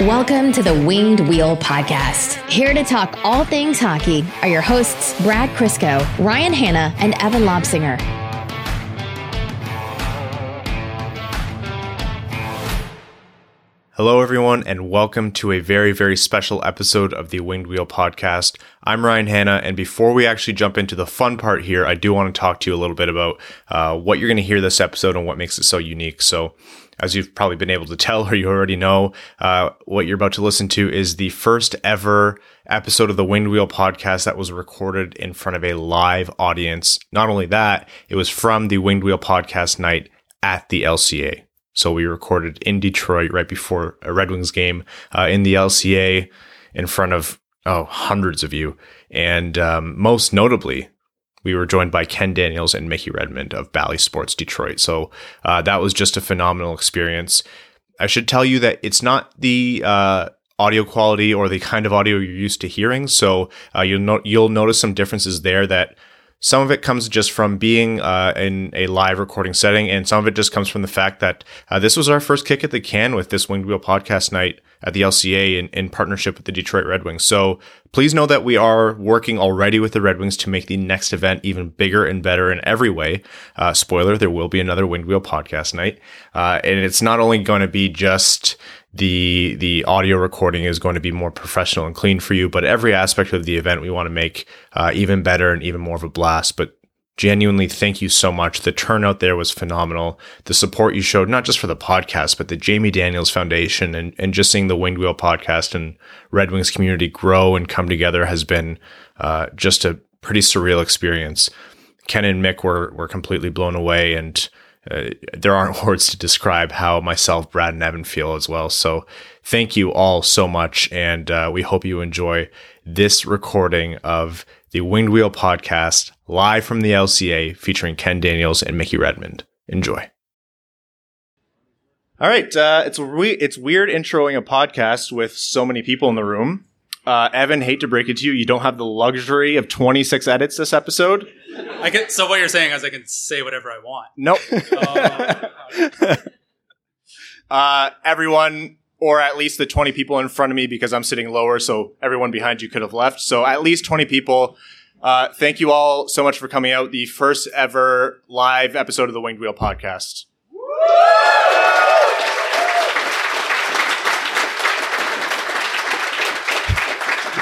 Welcome to the Winged Wheel Podcast. Here to talk all things hockey are your hosts, Brad Crisco, Ryan Hanna, and Evan Lobsinger. Hello, everyone, and welcome to a very, very special episode of the Winged Wheel podcast. I'm Ryan Hanna, and before we actually jump into the fun part here, I do want to talk to you a little bit about uh, what you're going to hear this episode and what makes it so unique. So, as you've probably been able to tell or you already know, uh, what you're about to listen to is the first ever episode of the Winged Wheel podcast that was recorded in front of a live audience. Not only that, it was from the Winged Wheel podcast night at the LCA. So we recorded in Detroit right before a Red Wings game uh, in the LCA in front of oh hundreds of you, and um, most notably, we were joined by Ken Daniels and Mickey Redmond of Bally Sports Detroit. So uh, that was just a phenomenal experience. I should tell you that it's not the uh, audio quality or the kind of audio you're used to hearing. So uh, you'll no- you'll notice some differences there that some of it comes just from being uh, in a live recording setting, and some of it just comes from the fact that uh, this was our first kick at the can with this Winged Wheel podcast night at the LCA in, in partnership with the Detroit Red Wings. So please know that we are working already with the Red Wings to make the next event even bigger and better in every way. Uh, spoiler, there will be another Winged Wheel podcast night. Uh, and it's not only going to be just the the audio recording is going to be more professional and clean for you. But every aspect of the event we want to make uh, even better and even more of a blast. But genuinely, thank you so much. The turnout there was phenomenal. The support you showed, not just for the podcast, but the Jamie Daniels Foundation and, and just seeing the Winged Wheel podcast and Red Wings community grow and come together has been uh, just a pretty surreal experience. Ken and Mick were were completely blown away and uh, there aren't words to describe how myself, Brad, and Evan feel as well. So thank you all so much. And uh, we hope you enjoy this recording of the Winged Wheel podcast live from the LCA featuring Ken Daniels and Mickey Redmond. Enjoy. All right, uh, it's re- it's weird introing a podcast with so many people in the room. Uh, Evan, hate to break it to you, you don't have the luxury of 26 edits this episode. I can. So what you're saying is I can say whatever I want. Nope. Oh, uh, everyone, or at least the 20 people in front of me, because I'm sitting lower, so everyone behind you could have left. So at least 20 people. Uh, thank you all so much for coming out. The first ever live episode of the Winged Wheel podcast.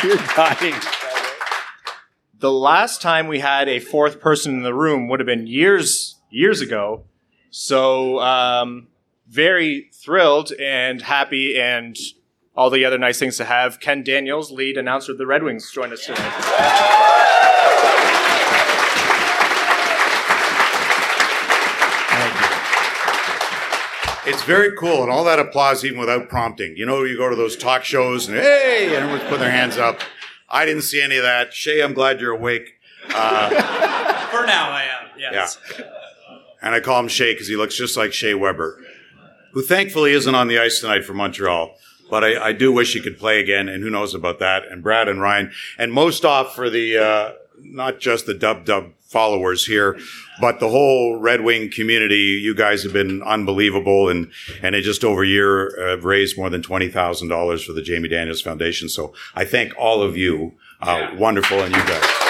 You're dying. The last time we had a fourth person in the room would have been years, years ago. So, um, very thrilled and happy and all the other nice things to have Ken Daniels, lead announcer of the Red Wings, join us today. It's very cool, and all that applause even without prompting. You know, you go to those talk shows and hey, and everyone's putting their hands up. I didn't see any of that. Shay, I'm glad you're awake. Uh, for now, I am. Yes. and I call him Shay because he looks just like Shea Weber, who thankfully isn't on the ice tonight for Montreal. But I, I do wish he could play again, and who knows about that. And Brad and Ryan, and most off for the uh, not just the dub dub followers here, but the whole Red Wing community. You guys have been unbelievable, and and it just over a year uh, have raised more than twenty thousand dollars for the Jamie Daniels Foundation. So I thank all of you. Uh, Wonderful, and you guys.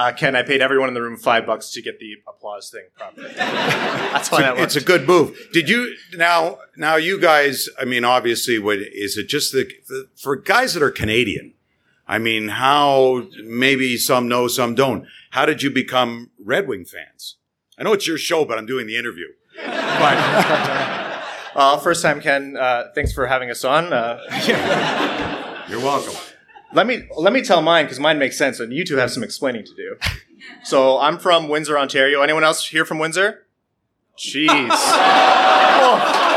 Uh, Ken, I paid everyone in the room five bucks to get the applause thing properly. That's why that it's a good move. Did you now? Now you guys. I mean, obviously, what is it? Just the, the for guys that are Canadian. I mean, how maybe some know, some don't. How did you become Red Wing fans? I know it's your show, but I'm doing the interview. But Uh, first time, Ken. Uh, thanks for having us on. Uh, you're welcome. Let me let me tell mine because mine makes sense, and you two have some explaining to do. So I'm from Windsor, Ontario. Anyone else here from Windsor? Jeez.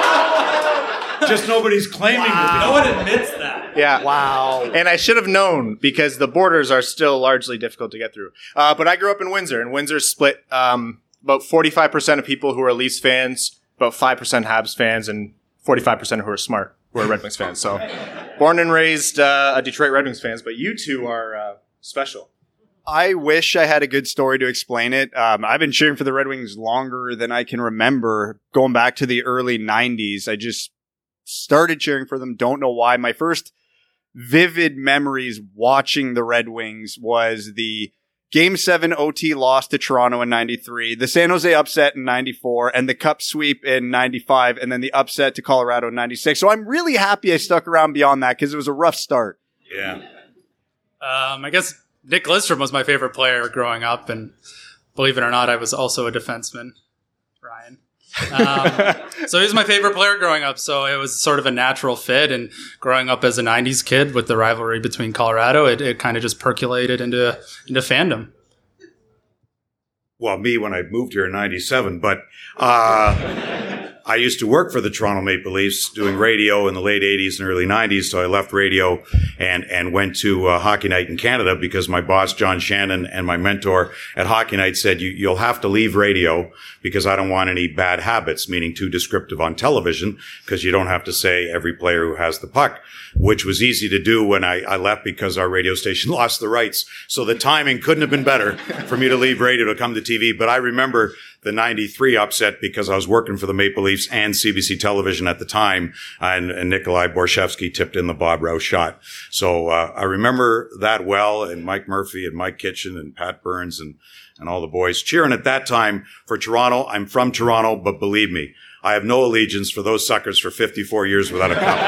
Just nobody's claiming No one admits that. Yeah. Wow. And I should have known because the borders are still largely difficult to get through. Uh, but I grew up in Windsor, and Windsor's split um, about 45% of people who are Leafs fans, about 5% Habs fans, and 45% who are smart, who are Red Wings fans. So born and raised uh, Detroit Red Wings fans, but you two are uh, special. I wish I had a good story to explain it. Um, I've been cheering for the Red Wings longer than I can remember, going back to the early 90s. I just started cheering for them. Don't know why. My first vivid memories watching the Red Wings was the Game 7 OT loss to Toronto in 93, the San Jose upset in 94, and the Cup sweep in 95, and then the upset to Colorado in 96. So I'm really happy I stuck around beyond that because it was a rough start. Yeah. Um, I guess Nick Lidstrom was my favorite player growing up, and believe it or not, I was also a defenseman. Ryan. Um, so he was my favorite player growing up. So it was sort of a natural fit. And growing up as a '90s kid with the rivalry between Colorado, it, it kind of just percolated into into fandom. Well, me when I moved here in '97, but uh, I used to work for the Toronto Maple Leafs doing radio in the late 80s and early 90s. So I left radio and, and went to uh, Hockey Night in Canada because my boss, John Shannon, and my mentor at Hockey Night said, you, you'll have to leave radio because I don't want any bad habits, meaning too descriptive on television because you don't have to say every player who has the puck, which was easy to do when I, I left because our radio station lost the rights. So the timing couldn't have been better for me to leave radio to come to TV. But I remember the 93 upset because I was working for the Maple Leafs and CBC television at the time. And, and Nikolai Borschevsky tipped in the Bob Rouse shot. So, uh, I remember that well and Mike Murphy and Mike Kitchen and Pat Burns and, and all the boys cheering at that time for Toronto. I'm from Toronto, but believe me, I have no allegiance for those suckers for 54 years without a cup.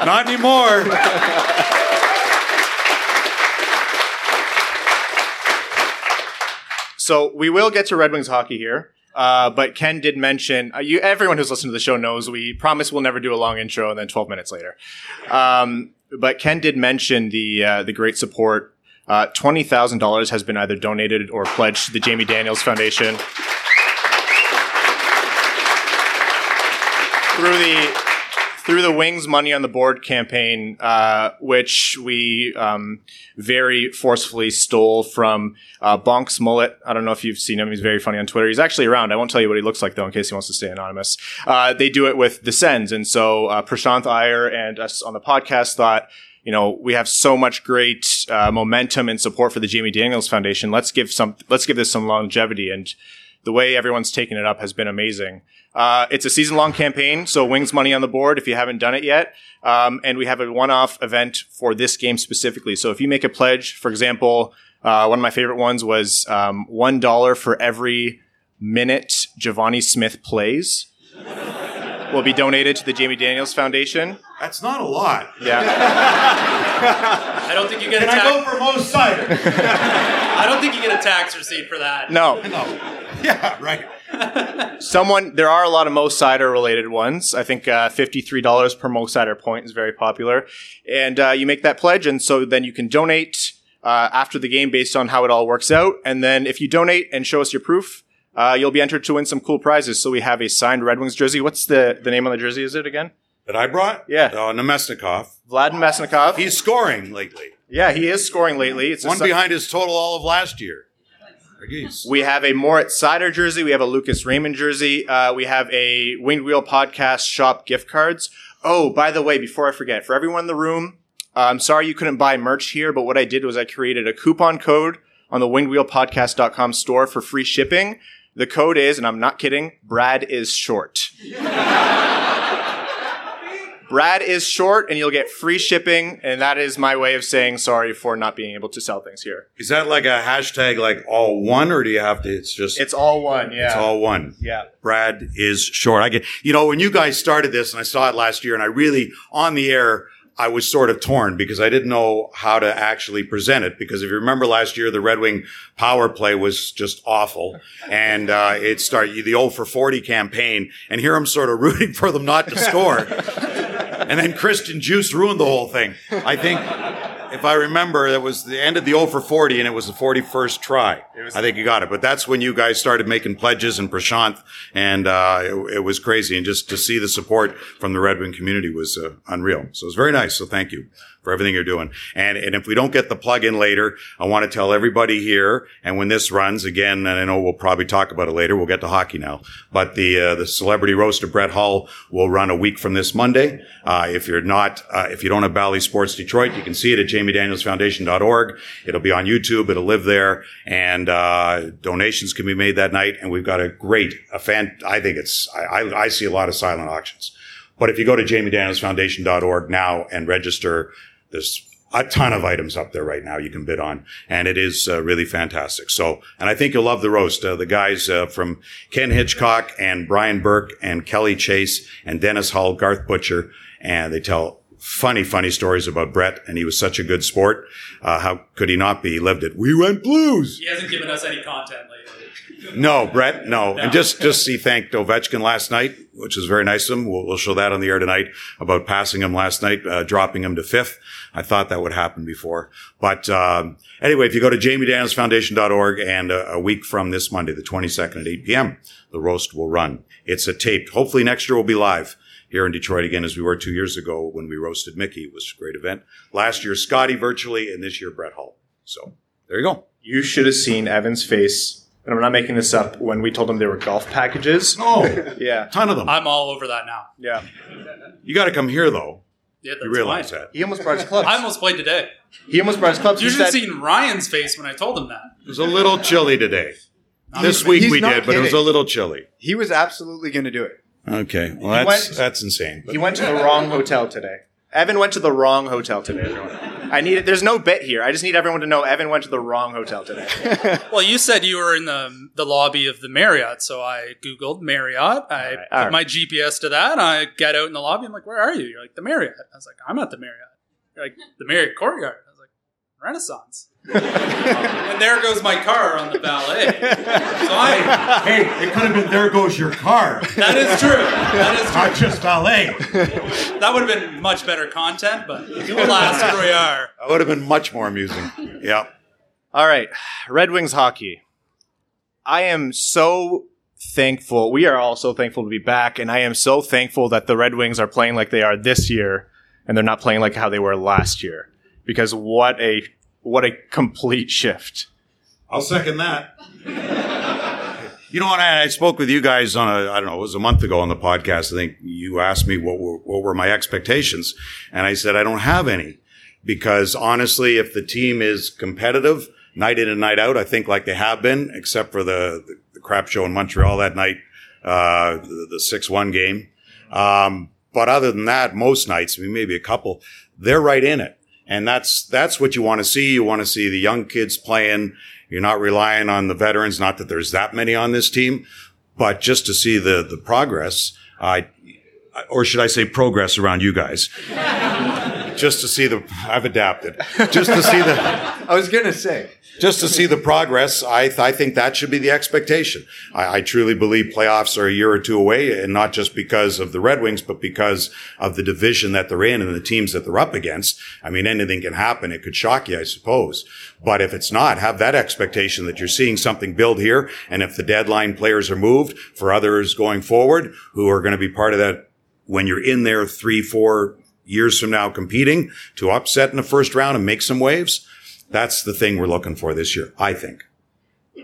Not anymore. So we will get to Red Wings hockey here. Uh, but Ken did mention uh, you. Everyone who's listened to the show knows we promise we'll never do a long intro and then 12 minutes later. Um, but Ken did mention the uh, the great support. Uh, Twenty thousand dollars has been either donated or pledged to the Jamie Daniels Foundation through the through the Wings Money on the Board campaign, uh, which we um, very forcefully stole from uh, Bonk's Mullet. I don't know if you've seen him. He's very funny on Twitter. He's actually around. I won't tell you what he looks like, though, in case he wants to stay anonymous. Uh, they do it with the Sens. And so uh, Prashanth Iyer and us on the podcast thought, you know, we have so much great uh, momentum and support for the Jamie Daniels Foundation. Let's give some, let's give this some longevity. And the way everyone's taken it up has been amazing. Uh, it's a season long campaign, so Wings money on the board if you haven't done it yet. Um, and we have a one off event for this game specifically. So if you make a pledge, for example, uh, one of my favorite ones was um, $1 for every minute Givani Smith plays will be donated to the Jamie Daniels Foundation. That's not a lot. Yeah. I don't think you get a Can I go for Mo Seider? I don't think you get a tax receipt for that. No. no. Yeah, right. Someone, there are a lot of Mo Seider related ones. I think uh, $53 per Mo Seider point is very popular. And uh, you make that pledge, and so then you can donate uh, after the game based on how it all works out. And then if you donate and show us your proof, uh, you'll be entered to win some cool prizes. So we have a signed Red Wings jersey. What's the, the name on the jersey, is it again? That I brought? Yeah. Oh, Namestnikov. Vlad Mesnikov. He's scoring lately. yeah, he is scoring lately. It's One behind his total all of last year. We have a Moritz Seider jersey. We have a Lucas Raymond jersey. Uh, we have a Winged Wheel Podcast shop gift cards. Oh, by the way, before I forget, for everyone in the room, uh, I'm sorry you couldn't buy merch here, but what I did was I created a coupon code on the wingedwheelpodcast.com store for free shipping. The code is, and I'm not kidding, Brad is short. Brad is short, and you'll get free shipping, and that is my way of saying sorry for not being able to sell things here. Is that like a hashtag like all one or do you have to, it's just, It's all one, yeah. it's all one? yeah. Brad is short. I get, you know, when you guys started this and I saw it last year and I really, on the air, I was sort of torn because I didn't know how to actually present it. Because if you remember last year, the Red Wing power play was just awful. And, uh, it started the old for 40 campaign. And here I'm sort of rooting for them not to score. and then Christian Djoos ruined the whole thing. I think, if I remember, it was the end of the 0 for 40 and it was the 41st try. I think you got it. But that's when you guys started making pledges and Prashanth and, uh, it, it was crazy. And just to see the support from the Red Wing community was, uh, unreal. So it was very nice. So thank you for everything you're doing. And, and if we don't get the plug in later, I want to tell everybody here. And when this runs again, and I know we'll probably talk about it later. We'll get to hockey now, but the, uh, the celebrity roast of Brett Hull will run a week from this Monday. Uh, if you're not, uh, if you don't have Bally Sports Detroit, you can see it at jamiedanielsfoundation.org. It'll be on YouTube. It'll live there and, uh, donations can be made that night. And we've got a great, a fan, I think it's, I, I, I see a lot of silent auctions. But if you go to jamiedanielsfoundation.org now and register, there's a ton of items up there right now you can bid on, and it is uh, really fantastic. So, and I think you'll love the roast. Uh, the guys uh, from Ken Hitchcock and Brian Burke and Kelly Chase and Dennis Hull, Garth Butcher, and they tell funny, funny stories about Brett, and he was such a good sport. Uh, how could he not be? He lived it. We went blues. He hasn't given us any content lately. No, Brett, no. And just, just he thanked Ovechkin last night, which is very nice of him. We'll, we'll show that on the air tonight about passing him last night, uh, dropping him to fifth. I thought that would happen before. But, um, anyway, if you go to jamiedanielsfoundation.org and a, a week from this Monday, the 22nd at 8 p.m., the roast will run. It's a taped. Hopefully next year we'll be live here in Detroit again as we were two years ago when we roasted Mickey. It was a great event. Last year, Scotty virtually, and this year, Brett Hull. So there you go. You should have seen Evan's face, and I'm not making this up, when we told him they were golf packages. Oh, Yeah. ton of them. I'm all over that now. Yeah. You got to come here though. Yeah, that's You realize fine. that. He almost brought his clubs. I almost played today. he almost brought his clubs. You should have seen Ryan's face when I told him that. It was a little chilly today. This week he's we not did, but it was a kidding. little chilly. He was absolutely going to do it. Okay, well that's went- that's insane. He went to the wrong hotel today. Evan went to the wrong hotel today, everyone. I need it. There's no bit here. I just need everyone to know Evan went to the wrong hotel today. Well, you said you were in the the lobby of the Marriott, so I googled Marriott. I right, put right. my GPS to that. And I get out in the lobby. I'm like, "Where are you?" You're like, "The Marriott." I was like, "I'm at the Marriott." You're like, "The Marriott Courtyard." I was like, "Renaissance." And there goes my car on the valet. So I Hey, it could have been there goes your car, that is true. That is not just valet. true. That would have been much better content, but alas, here we are. That would have been much more amusing. Yeah. All right, Red Wings hockey. I am so thankful. We are all so thankful to be back, and I am so thankful that the Red Wings are playing like they are this year, and they're not playing like how they were last year. Because what a what a complete shift. I'll second that. You know what? I, I spoke with you guys on a, I don't know, it was a month ago on the podcast. I think you asked me what were, what were my expectations. And I said, I don't have any because honestly, if the team is competitive night in and night out, I think like they have been, except for the, the, the crap show in Montreal that night, uh, the, the 6-1 game. Um, but other than that, most nights, I mean, maybe a couple, they're right in it. And that's, that's what you want to see. You want to see the young kids playing. You're not relying on the veterans. Not that there's that many on this team, but just to see the, the progress, I, or should I say progress around you guys? Just to see the, I've adapted. Just to see the, I was going to say. just to see the progress, I, th- I think that should be the expectation. I, I truly believe playoffs are a year or two away, and not just because of the Red Wings, but because of the division that they're in and the teams that they're up against. I mean, anything can happen. It could shock you, I suppose. But if it's not, have that expectation that you're seeing something build here. And if the deadline players are moved for others going forward who are going to be part of that when you're in there three, four years from now competing to upset in the first round and make some waves, that's the thing we're looking for this year, I think.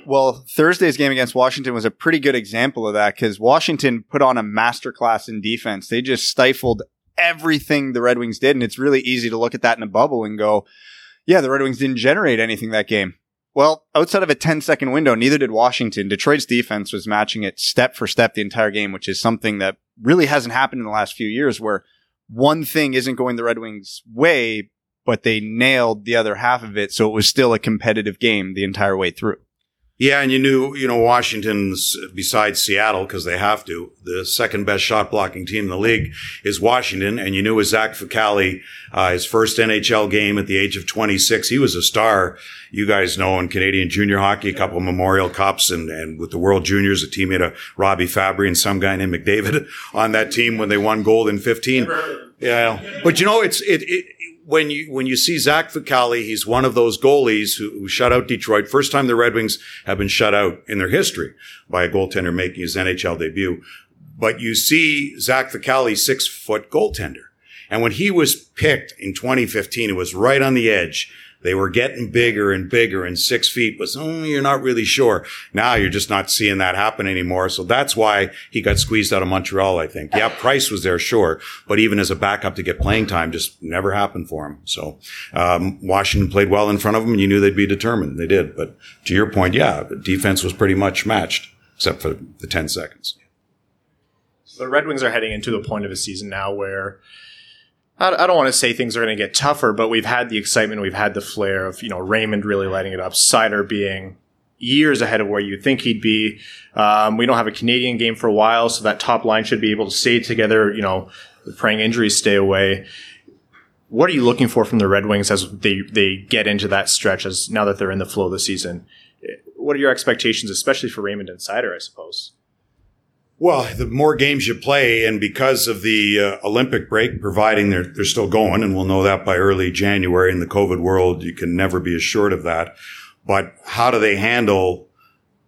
Well, Thursday's game against Washington was a pretty good example of that because Washington put on a masterclass in defense. They just stifled everything the Red Wings did. And it's really easy to look at that in a bubble and go, yeah, the Red Wings didn't generate anything that game. Well, outside of a 10 second window, neither did Washington. Detroit's defense was matching it step for step the entire game, which is something that really hasn't happened in the last few years where one thing isn't going the Red Wings way, but they nailed the other half of it. So it was still a competitive game the entire way through. Yeah, and you knew, you know, Washington's, besides Seattle, because they have to, the second best shot blocking team in the league is Washington. And you knew with Zach Fucale, uh, his first NHL game at the age of 26, he was a star. You guys know in Canadian junior hockey, a couple of Memorial Cups and, and with the World Juniors, a teammate of Robby Fabbri and some guy named McDavid on that team when they won gold in 15. Yeah. But you know, it's, it, it, when you when you see Zach Fucale, he's one of those goalies who, who shut out Detroit. First time the Red Wings have been shut out in their history by a goaltender making his NHL debut. But you see Zach Fucale, six foot goaltender. And when he was picked in 2015, it was right on the edge. They were getting bigger and bigger and six feet was, oh, you're not really sure. Now you're just not seeing that happen anymore. So that's why he got squeezed out of Montreal, I think. Yeah, Price was there, sure. But even as a backup to get playing time just never happened for him. So, um, Washington played well in front of him and you knew they'd be determined. They did. But to your point, yeah, the defense was pretty much matched except for the 10 seconds. The Red Wings are heading into the point of a season now where I don't want to say things are going to get tougher, but we've had the excitement, we've had the flair of you know Raymond really lighting it up, Seider being years ahead of where you think he'd be. Um, we don't have a Canadian game for a while, so that top line should be able to stay together. You know, praying injuries stay away. What are you looking for from the Red Wings as they they get into that stretch? As now that they're in the flow of the season, what are your expectations, especially for Raymond and Seider? I suppose. Well, the more games you play, and because of the uh, Olympic break, providing they're, they're still going, and we'll know that by early January in the COVID world, you can never be assured of that. But how do they handle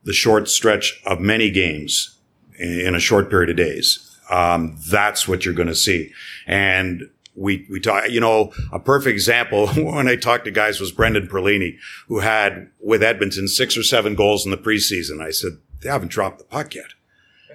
the short stretch of many games in, in a short period of days? Um, that's what you're going to see. And we, we talk, you know, a perfect example when I talked to guys was Brendan Perlini, who had with Edmonton six or seven goals in the preseason. I said, they haven't dropped the puck yet.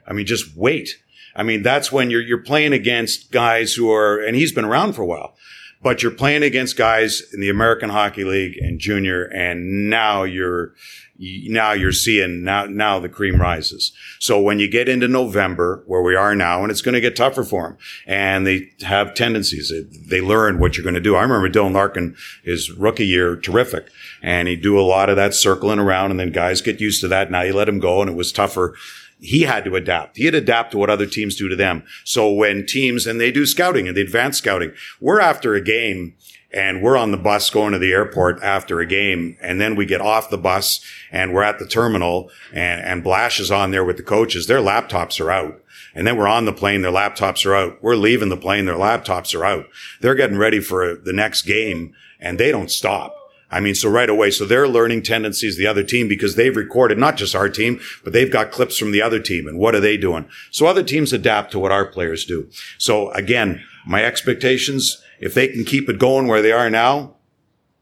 I mean, just wait. I mean, that's when you're, you're playing against guys who are, and he's been around for a while, but you're playing against guys in the American Hockey League and junior. And now you're, now you're seeing now, now the cream rises. So when you get into November, where we are now, and it's going to get tougher for them, and they have tendencies, they learn what you're going to do. I remember Dylan Larkin, his rookie year, terrific, and he'd do a lot of that circling around, and then guys get used to that. Now you let him go, and it was tougher he had to adapt. He had to adapt to what other teams do to them. So when teams, and they do scouting and the advanced scouting, we're after a game and we're on the bus going to the airport after a game. And then we get off the bus and we're at the terminal and, and Blash is on there with the coaches. Their laptops are out. And then we're on the plane. Their laptops are out. We're leaving the plane. Their laptops are out. They're getting ready for the next game and they don't stop. I mean, so right away, so they're learning tendencies the other team because they've recorded not just our team, but they've got clips from the other team and what are they doing? So other teams adapt to what our players do. So again, my expectations, if they can keep it going where they are now,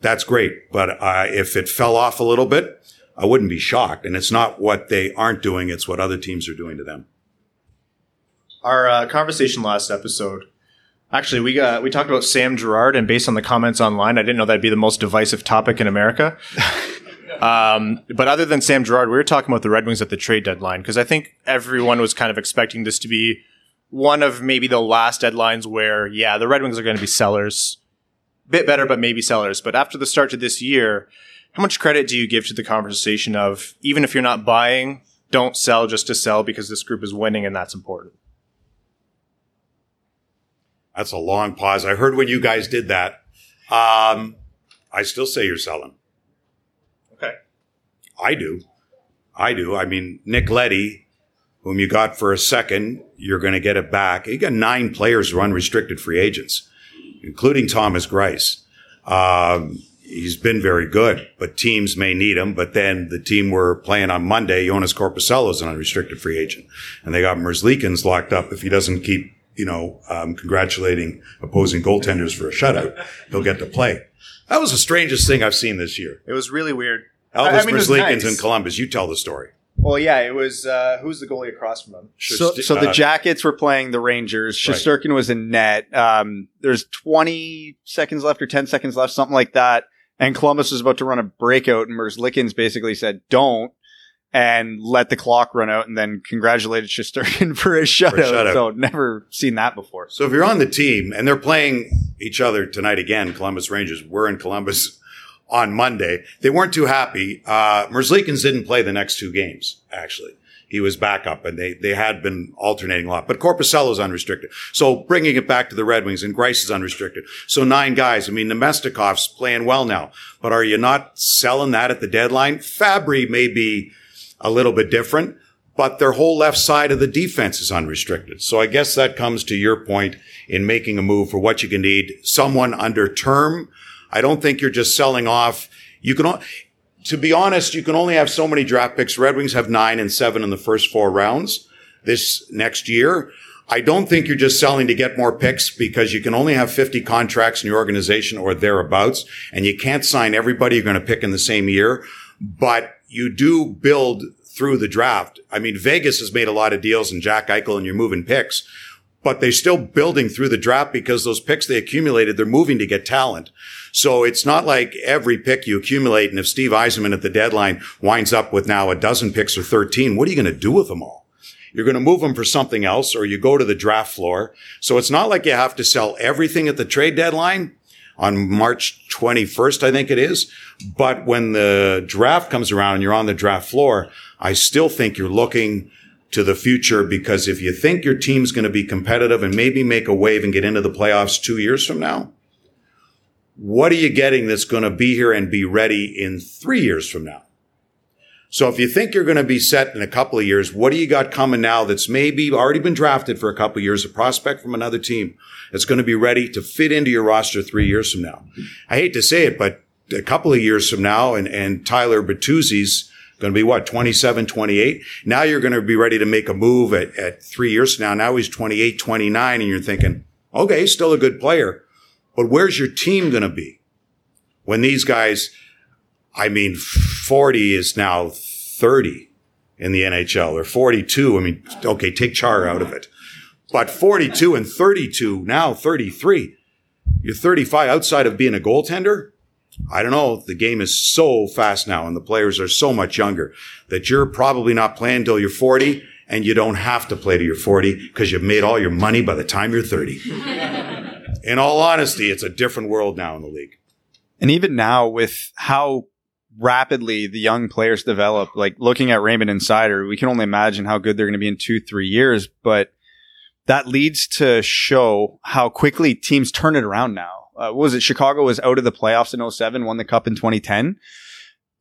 that's great. But uh, if it fell off a little bit, I wouldn't be shocked. And it's not what they aren't doing; it's what other teams are doing to them. Our uh, conversation last episode Actually, we got we talked about Sam Girard, and based on the comments online, I didn't know that'd be the most divisive topic in America. um, but other than Sam Girard, we were talking about the Red Wings at the trade deadline because I think everyone was kind of expecting this to be one of maybe the last deadlines where, yeah, the Red Wings are going to be sellers, bit better, but maybe sellers. But after the start to this year, how much credit do you give to the conversation of even if you're not buying, don't sell just to sell because this group is winning and that's important? That's a long pause. I heard when you guys did that. Um, I still say you're selling. Okay. I do. I do. I mean, Nick Leddy, whom you got for a second, you're going to get it back. You got nine players who are unrestricted free agents, including Thomas Greiss. Um, he's been very good, but teams may need him. But then the team we're playing on Monday, Jonas Korpisalo is an unrestricted free agent, and they got Merzlikins locked up if he doesn't keep you know, um, congratulating opposing goaltenders for a shutout, he'll get to play. That was the strangest thing I've seen this year. It was really weird. Elvis I mean, nice. in Columbus. You tell the story. Well, yeah, it was. Uh, who's the goalie across from him? So, so the uh, Jackets were playing the Rangers. Shesterkin right. was in net. Um, there's 20 seconds left or 10 seconds left, something like that. And Columbus was about to run a breakout, and Merzlikins basically said, "Don't." And let the clock run out and then congratulated Shesterkin for his shutout. For a shutout. So never seen that before. So if you're on the team and they're playing each other tonight again, Columbus Rangers, we're in Columbus on Monday. They weren't too happy. Uh, Merzlikins didn't play the next two games, actually. He was backup and they, they had been alternating a lot, but Korpisalo is unrestricted. So bringing it back to the Red Wings and Greiss is unrestricted. So nine guys. I mean, Namestnikov's playing well now, but are you not selling that at the deadline? Fabry may be, a little bit different, but their whole left side of the defense is unrestricted. So I guess that comes to your point in making a move for what you can need. Someone under term. I don't think you're just selling off. You can, to be honest, you can only have so many draft picks. Red Wings have nine and seven in the first four rounds this next year. I don't think you're just selling to get more picks because you can only have 50 contracts in your organization or thereabouts, and you can't sign everybody you're going to pick in the same year. But you do build through the draft. I mean, Vegas has made a lot of deals and Jack Eichel and you're moving picks, but they're still building through the draft because those picks they accumulated, they're moving to get talent. So it's not like every pick you accumulate. And if Steve Yzerman at the deadline winds up with now a dozen picks or 13, what are you going to do with them all? You're going to move them for something else or you go to the draft floor. So it's not like you have to sell everything at the trade deadline on March 21st, I think it is. But when the draft comes around and you're on the draft floor, I still think you're looking to the future because if you think your team's going to be competitive and maybe make a wave and get into the playoffs two years from now, what are you getting that's going to be here and be ready in three years from now? So if you think you're going to be set in a couple of years, what do you got coming now that's maybe already been drafted for a couple of years, a prospect from another team that's going to be ready to fit into your roster three years from now? I hate to say it, but a couple of years from now and, and Tyler Bertuzzi's going to be what, 27, 28? Now you're going to be ready to make a move at, at three years from now. Now he's 28, 29 and you're thinking, okay, he's still a good player, but where's your team going to be when these guys, I mean, 40 is now 30 in the NHL or 42. I mean, okay, take Char out of it, but 42 and 32, now 33. You're 35 outside of being a goaltender. I don't know. The game is so fast now and the players are so much younger that you're probably not playing till you're 40 and you don't have to play till you're 40 because you've made all your money by the time you're 30. in all honesty, it's a different world now in the league. And even now, with how rapidly the young players develop, like looking at Raymond and Seider, we can only imagine how good they're going to be in two, three years. But that leads to show how quickly teams turn it around now. Uh, was it? Chicago was out of the playoffs in 07, won the cup in 2010.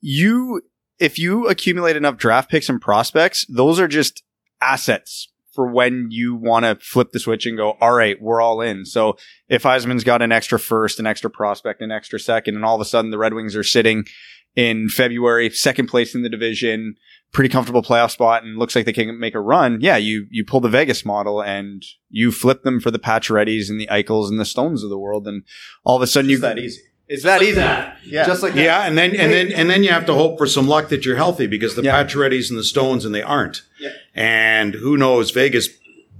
You, if you accumulate enough draft picks and prospects, those are just assets for when you want to flip the switch and go, all right, we're all in. So if Yzerman's got an extra first, an extra prospect, an extra second, and all of a sudden the Red Wings are sitting in February, second place in the division, pretty comfortable playoff spot, and looks like they can make a run. Yeah, you you pull the Vegas model and you flip them for the Paciorettys and the Eichels and the Stones of the world, and all of a sudden you It's that easy. It's that Like easy. that. Yeah, just like that. Yeah, and then and then and then you have to hope for some luck that you're healthy because the Yeah. Paciorettys and the Stones and they aren't. Yeah. And who knows? Vegas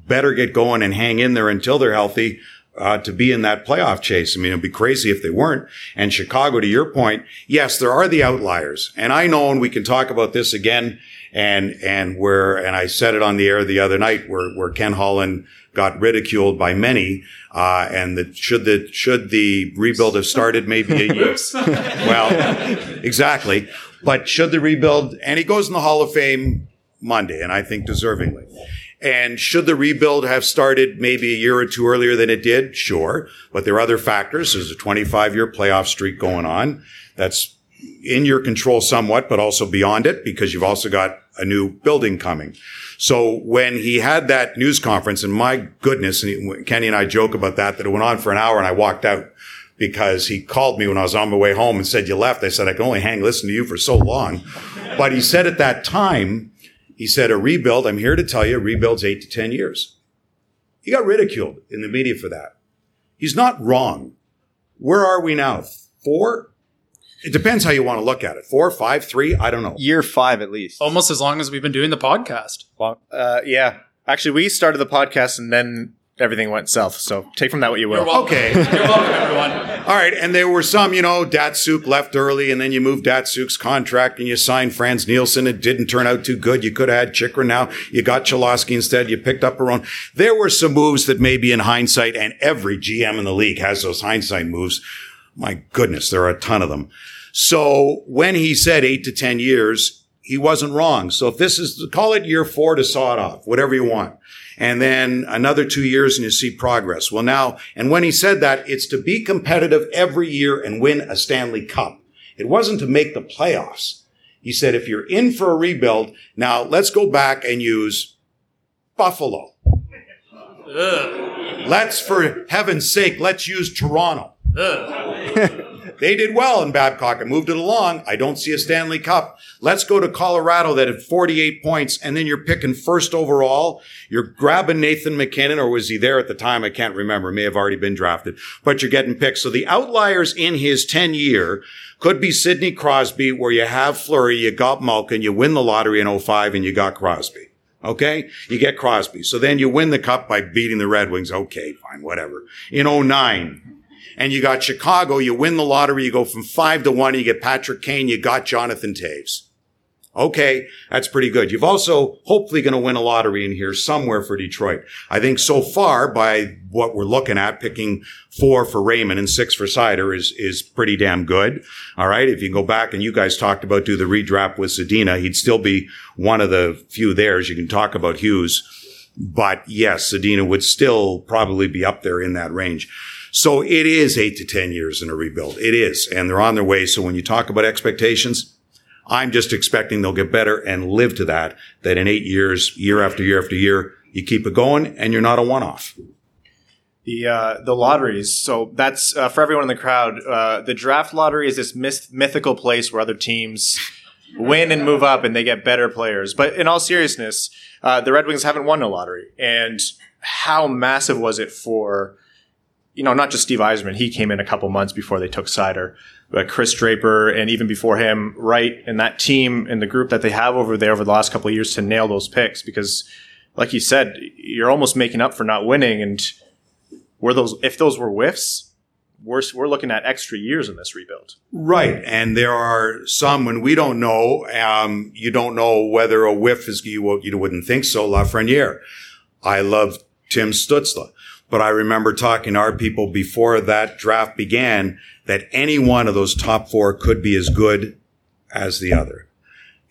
better get going and hang in there until they're healthy uh, to be in that playoff chase. I mean, it'd be crazy if they weren't. And Chicago, to your point, yes, there are the outliers, and I know, and we can talk about this again. And and where and I said it on the air the other night, where where Ken Holland got ridiculed by many, uh, and that should the should the rebuild have started maybe a year. well, exactly. But should the rebuild, and he goes in the Hall of Fame Monday, and I think deservingly. And should the rebuild have started maybe a year or two earlier than it did? Sure. But there are other factors. There's a 25 year playoff streak going on. That's in your control somewhat, but also beyond it because you've also got a new building coming. So when he had that news conference, and my goodness, and Kenny and I joke about that, that it went on for an hour and I walked out because he called me when I was on my way home and said, you left. I said, I can only hang listen to you for so long. But he said at that time, he said, a rebuild, I'm here to tell you, a rebuild's eight to 10 years. He got ridiculed in the media for that. He's not wrong. Where are we now? Four? It depends how you want to look at it. Four, five, three? I don't know. year five at least. Almost as long as we've been doing the podcast. Well, uh, yeah. Actually, we started the podcast and then everything went south. So take from that what you will. You're. Okay. You're welcome, everyone. All right. And there were some, you know, Datsyuk left early and then you moved Datsyuk's contract and you signed Frans Nielsen. It didn't turn out too good. You could have had Chychrun now. You got Cholowski instead. You picked up Barone. There were some moves that maybe in hindsight, and every GM in the league has those hindsight moves. My goodness, there are a ton of them. So when he said eight to 10 years, he wasn't wrong. So if this is, call it year four to saw it off, whatever you want. And then another two years and you see progress. Well, now, and when he said that, it's to be competitive every year and win a Stanley Cup. It wasn't to make the playoffs. He said, if you're in for a rebuild, now let's go back and use Buffalo. Ugh. Let's, for heaven's sake, let's use Toronto. They did well in Babcock and moved it along. I don't see a Stanley Cup. Let's go to Colorado that had 48 points and then you're picking first overall. You're grabbing Nathan MacKinnon or was he there at the time? I can't remember. May have already been drafted, but you're getting picked. So the outliers in his 10 year could be Sidney Crosby where you have Fleury, you got Malkin, you win the lottery in 05 and you got Crosby. Okay. You get Crosby. So then you win the cup by beating the Red Wings. Okay. Fine. Whatever. In 09, and you got Chicago, you win the lottery, you go from five to one, you get Patrick Kane, you got Jonathan Toews. Okay, that's pretty good. You've also hopefully going to win a lottery in here somewhere for Detroit. I think so far by what we're looking at, picking four for Raymond and six for Seider is, is pretty damn good. All right. If you go back and you guys talked about do the redraft with Zadina, he'd still be one of the few theirs. You can talk about Hughes, but yes, Zadina would still probably be up there in that range. So it is eight to 10 years in a rebuild. It is. And they're on their way. So when you talk about expectations, I'm just expecting they'll get better and live to that, that in eight years, year after year after year, you keep it going and you're not a one off. The uh, the lotteries. So that's uh, for everyone in the crowd. Uh, the draft lottery is this myth- mythical place where other teams win and move up, and they get better players. But in all seriousness, uh, the Red Wings haven't won a lottery, and how massive was it for you know, not just Steve Yzerman, he came in a couple months before they took Seider, but Chris Draper and even before him, Wright and that team and the group that they have over there over the last couple of years to nail those picks because like you said, you're almost making up for not winning and were those if those were whiffs, we're, we're looking at extra years in this rebuild. Right. And there are some when we don't know, um, you don't know whether a whiff is, you, you wouldn't think so, Lafreniere. I love Tim Stützle. But I remember talking to our people before that draft began that any one of those top four could be as good as the other.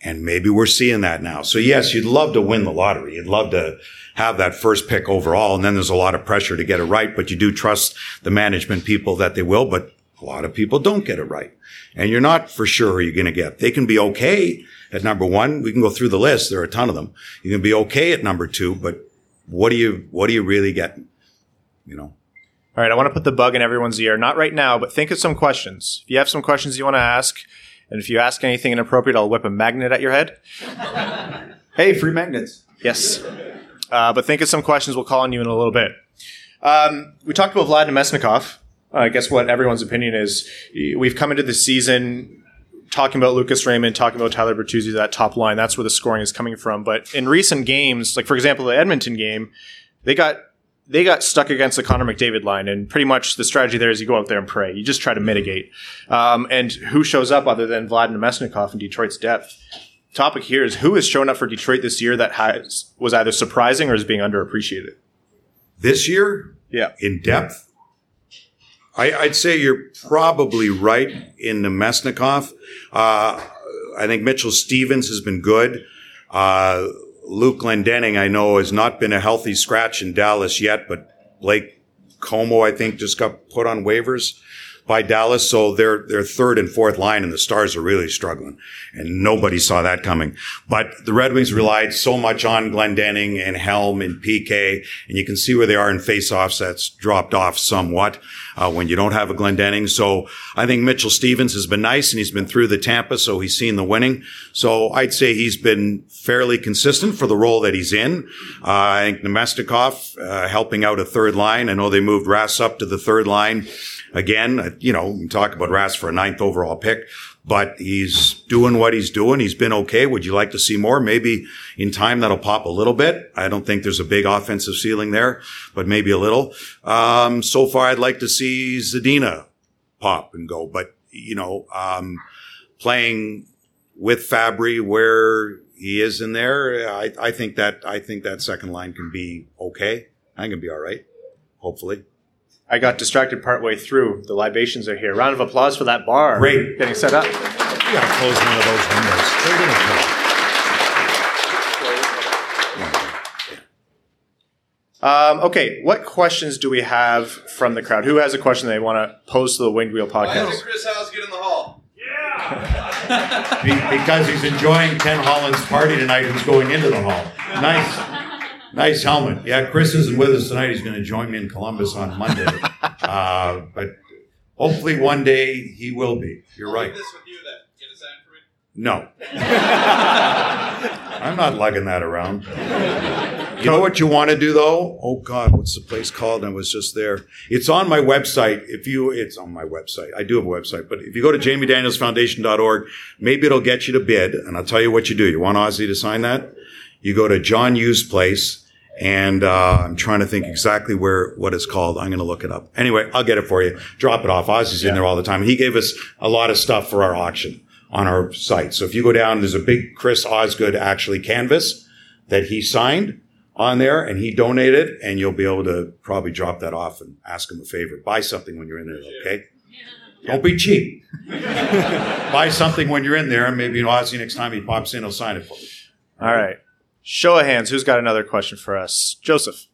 And maybe we're seeing that now. So yes, you'd love to win the lottery. You'd love to have that first pick overall. And then there's a lot of pressure to get it right, but you do trust the management people that they will, but a lot of people don't get it right. And you're not for sure who you're going to get. They can be okay at number one. We can go through the list. There are a ton of them. You can be okay at number two, but what do you, what do you really get? You know. All right, I want to put the bug in everyone's ear. Not right now, but think of some questions. If you have some questions you want to ask, and if you ask anything inappropriate, I'll whip a magnet at your head. hey, free magnets. Yes. Uh, but think of some questions. We'll call on you in a little bit. Um, we talked about Vlad Namestnikov. Uh, I guess what everyone's opinion is. We've come into the season talking about Lucas Raymond, talking about Tyler Bertuzzi, that top line. That's where the scoring is coming from. But in recent games, like for example, the Edmonton game, they got they got stuck against the Connor McDavid line, and pretty much the strategy there is you go out there and pray. You just try to mitigate. Um, and who shows up other than Vlad Namestnikov in Detroit's depth? Topic here is who has shown up for Detroit this year that has was either surprising or is being underappreciated. This year, yeah, in depth, I, would say you're probably right in Namestnikov. Uh, I think Mitchell Stevens has been good. Uh, Luke Glendening, I know, has not been a healthy scratch in Dallas yet, but Blake Comeau, I think, just got put on waivers by Dallas. So they're, third and fourth line and the Stars are really struggling and nobody saw that coming. But the Red Wings relied so much on Glendening and Helm and PK and you can see where they are in face-offs. That's dropped off somewhat, uh, when you don't have a Glendening. So I think Mitchell Stevens has been nice and he's been through the Tampa. So he's seen the winning. So I'd say he's been fairly consistent for the role that he's in. Uh, I think Namestnikov, uh, helping out a third line. I know they moved Rass up to the third line again, you know, we talk about Rass for a ninth overall pick, but he's doing what he's doing. He's been okay. Would you like to see more? Maybe in time that'll pop a little bit. I don't think there's a big offensive ceiling there, but maybe a little. Um, so far I'd like to see Zadina pop and go, but you know, um, playing with Fabbri where he is in there, I, I think that, I think that second line can be okay. I it'll be all right. Hopefully. I got distracted partway through. The libations are here. Round of applause for that bar. Great. Getting set up. You gotta close one of those windows. They're gonna close. Um, okay, what questions do we have from the crowd? Who has a question they want to pose to the Winged Wheel Why podcast? did Chris House get in the hall? Be- Because he's enjoying Ken Holland's party tonight who's going into the hall. Nice. Nice helmet. Yeah, Chris isn't with us tonight. He's going to join me in Columbus on Monday. Uh, but Hopefully, one day he will be. You're right. This with you then. Get a sign for me. No. I'm not lugging that around. You know what you want to do though? Oh God, what's the place called? I was just there. It's on my website. If you, it's on my website. I do have a website, but if you go to jamiedanielsfoundation.org, maybe it'll get you to bid. And I'll tell you what you do. You want Ozzy to sign that? You go to John Hughes Place and, uh, I'm trying to think exactly where, what it's called. I'm going to look it up. Anyway, I'll get it for you. Drop it off. Ozzy's in there all the time. He gave us a lot of stuff for our auction on our site. So if you go down, there's a big Chris Osgood actually canvas that he signed on there and he donated and you'll be able to probably drop that off and ask him a favor. Buy something when you're in there, okay? Don't be cheap. Buy something when you're in there and maybe you know, Ozzy next time he pops in, he'll sign it for you. All right. Show of hands. Who's got another question for us? Joseph.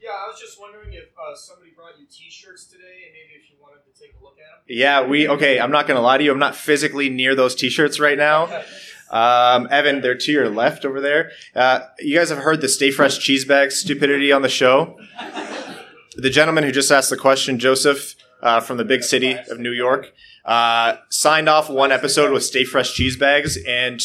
Yeah, I was just wondering if uh, somebody brought you T-shirts today, and maybe if you wanted to take a look at them. Yeah, we okay. I'm not gonna lie to you. I'm not physically near those t-shirts right now. Um, Evan, they're to your left over there. Uh, you guys have heard the Stay Fresh cheese bag stupidity on the show. The gentleman who just asked the question, Joseph, uh, from the big city of New York, uh, signed off one episode with Stay Fresh cheese bags and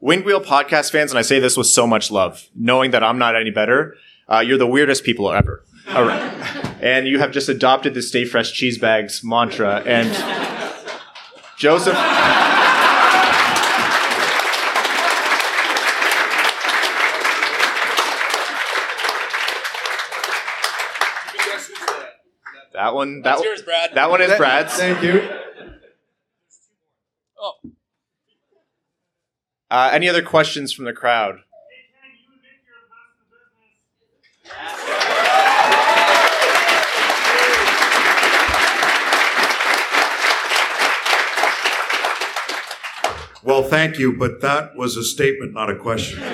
Winged Wheel podcast fans, and I say this with so much love, knowing that I'm not any better. Uh, you're the weirdest people ever. All right. And you have just adopted the Stay Fresh cheese bags mantra. And Joseph. You can guess who's that. That one. That, That's yours, Brad. that one is Brad's. Thank you. Oh, Uh, any other questions from the crowd? Well, thank you, but that was a statement, not a question.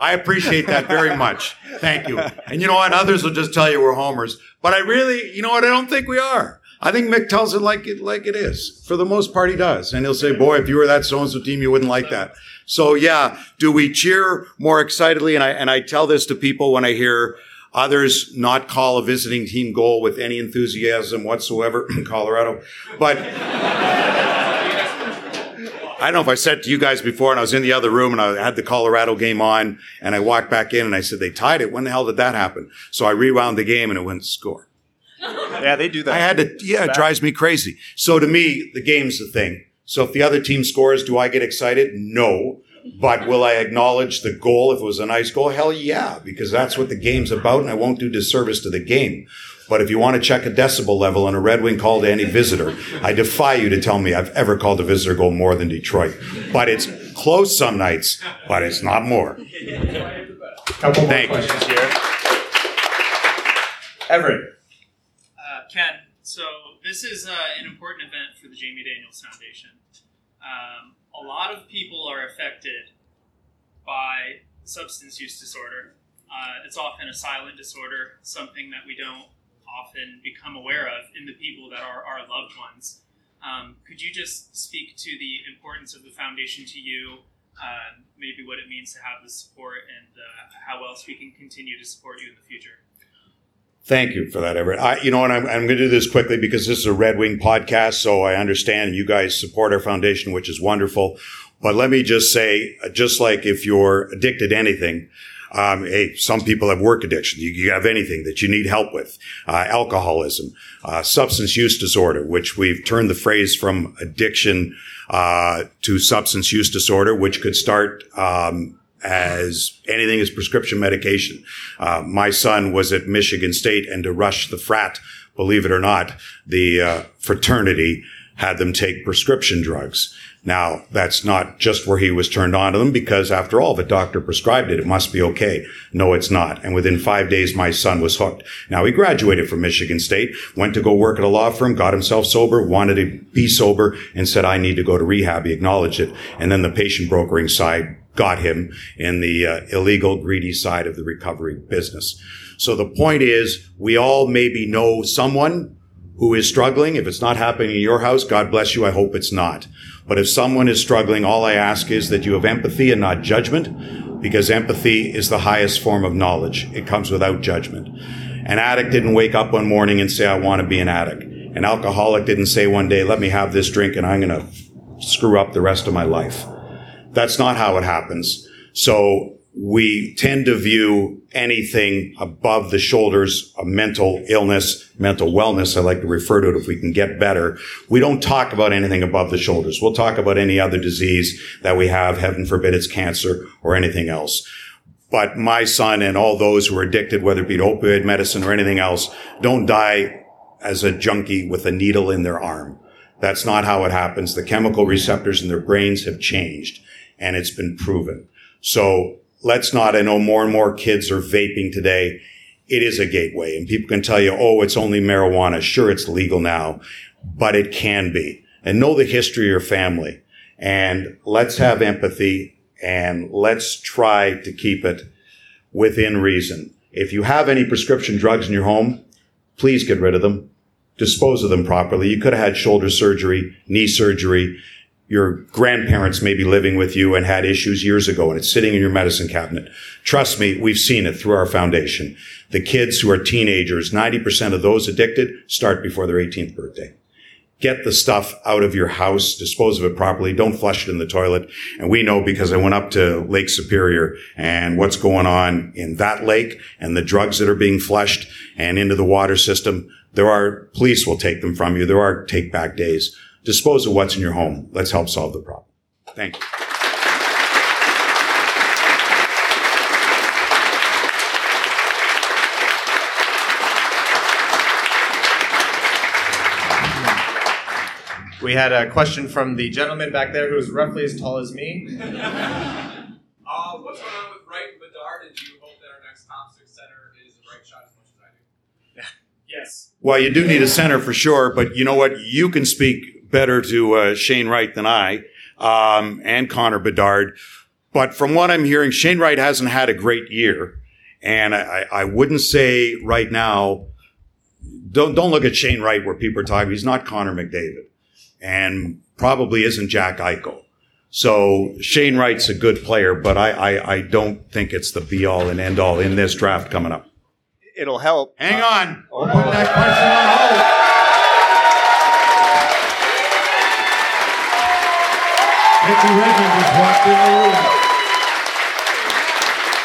I appreciate that very much. Thank you. And you know what? Others will just tell you we're homers, but I really, you know what? I don't think we are. I think Mick tells it like it like it is. For the most part, he does, and he'll say, "Boy, if you were that so and so team, you wouldn't like that." So yeah, do we cheer more excitedly? And I and I tell this to people when I hear others not call a visiting team goal with any enthusiasm whatsoever in Colorado, but. I don't know if I said to you guys before, and I was in the other room and I had the Colorado game on, and I walked back in and I said, they tied it. When the hell did that happen? So I rewound the game and it went score. Yeah, they do that. I had to, yeah, it drives me crazy. So to me, the game's the thing. So if the other team scores, do I get excited? No. But will I acknowledge the goal if it was a nice goal? Hell yeah, because that's what the game's about and I won't do disservice to the game. But if you want to check a decibel level on a Red Wing call to any visitor, I defy you to tell me I've ever called a visitor goal more than Detroit. But it's close some nights, but it's not more. Couple more Thank you. questions here. Everett. Ken, so this is uh, an important event for the Jamie Daniels Foundation. Um, a lot of people are affected by substance use disorder. Uh, it's often a silent disorder, something that we don't often become aware of in the people that are our loved ones. Um, could you just speak to the importance of the foundation to you, uh, maybe what it means to have the support, and uh, how else we can continue to support you in the future? Thank you for that, Everett. I, you know, and I'm, I'm going to do this quickly because this is a Red Wing podcast, so I understand you guys support our foundation, which is wonderful. But let me just say, just like if you're addicted to anything, um, hey, some people have work addiction. You, you have anything that you need help with, uh, alcoholism, uh, substance use disorder, which we've turned the phrase from addiction uh, to substance use disorder, which could start um, as anything as prescription medication. Uh, my son was at Michigan State, and to rush the frat, believe it or not, the uh, fraternity had them take prescription drugs. Now, that's not just where he was turned on to them because after all, a doctor prescribed it, it must be okay. No, it's not. And within five days, my son was hooked. Now, he graduated from Michigan State, went to go work at a law firm, got himself sober, wanted to be sober, and said, I need to go to rehab. He acknowledged it. And then the patient brokering side got him in the uh, illegal, greedy side of the recovery business. So the point is, we all maybe know someone who is struggling. If it's not happening in your house, God bless you. I hope it's not. But if someone is struggling, all I ask is that you have empathy and not judgment, because empathy is the highest form of knowledge. It comes without judgment. An addict didn't wake up one morning and say, I want to be an addict. An alcoholic didn't say one day, let me have this drink and I'm going to screw up the rest of my life. That's not how it happens. So we tend to view anything above the shoulders, a mental illness, mental wellness. I like to refer to it if we can get better. We don't talk about anything above the shoulders. We'll talk about any other disease that we have. Heaven forbid it's cancer or anything else. But my son and all those who are addicted, whether it be to opioid medicine or anything else, don't die as a junkie with a needle in their arm. That's not how it happens. The chemical receptors in their brains have changed and it's been proven. So let's not, I know more and more kids are vaping today. It is a gateway and people can tell you, oh, it's only marijuana. Sure, it's legal now, but it can be. And know the history of your family. And let's have empathy and let's try to keep it within reason. If you have any prescription drugs in your home, please get rid of them. Dispose of them properly. You could have had shoulder surgery, knee surgery. Your grandparents may be living with you and had issues years ago and it's sitting in your medicine cabinet. Trust me, we've seen it through our foundation. The kids who are teenagers, 90% of those addicted start before their 18th birthday. Get the stuff out of your house, dispose of it properly. Don't flush it in the toilet. And we know because I went up to Lake Superior and what's going on in that lake and the drugs that are being flushed and into the water system. There are police will take them from you. There are take back days. Dispose of what's in your home. Let's help solve the problem. Thank you. We had a question from the gentleman back there who's roughly as tall as me. Uh, what's going on with Wright and Bedard, and do you hope that our next top six center is a right shot as much as I do? Yes. Well, you do need a center for sure, but you know what? You can speak better to uh, Shane Wright than I, um, and Connor Bedard. But from what I'm hearing, Shane Wright hasn't had a great year, and I, I wouldn't say right now. Don't don't look at Shane Wright where people are talking. He's not Connor McDavid, and probably isn't Jack Eichel. So Shane Wright's a good player, but I, I, I don't think it's the be all and end all in this draft coming up. It'll help. Hang on. Put Mickey Redmond just walked in the room.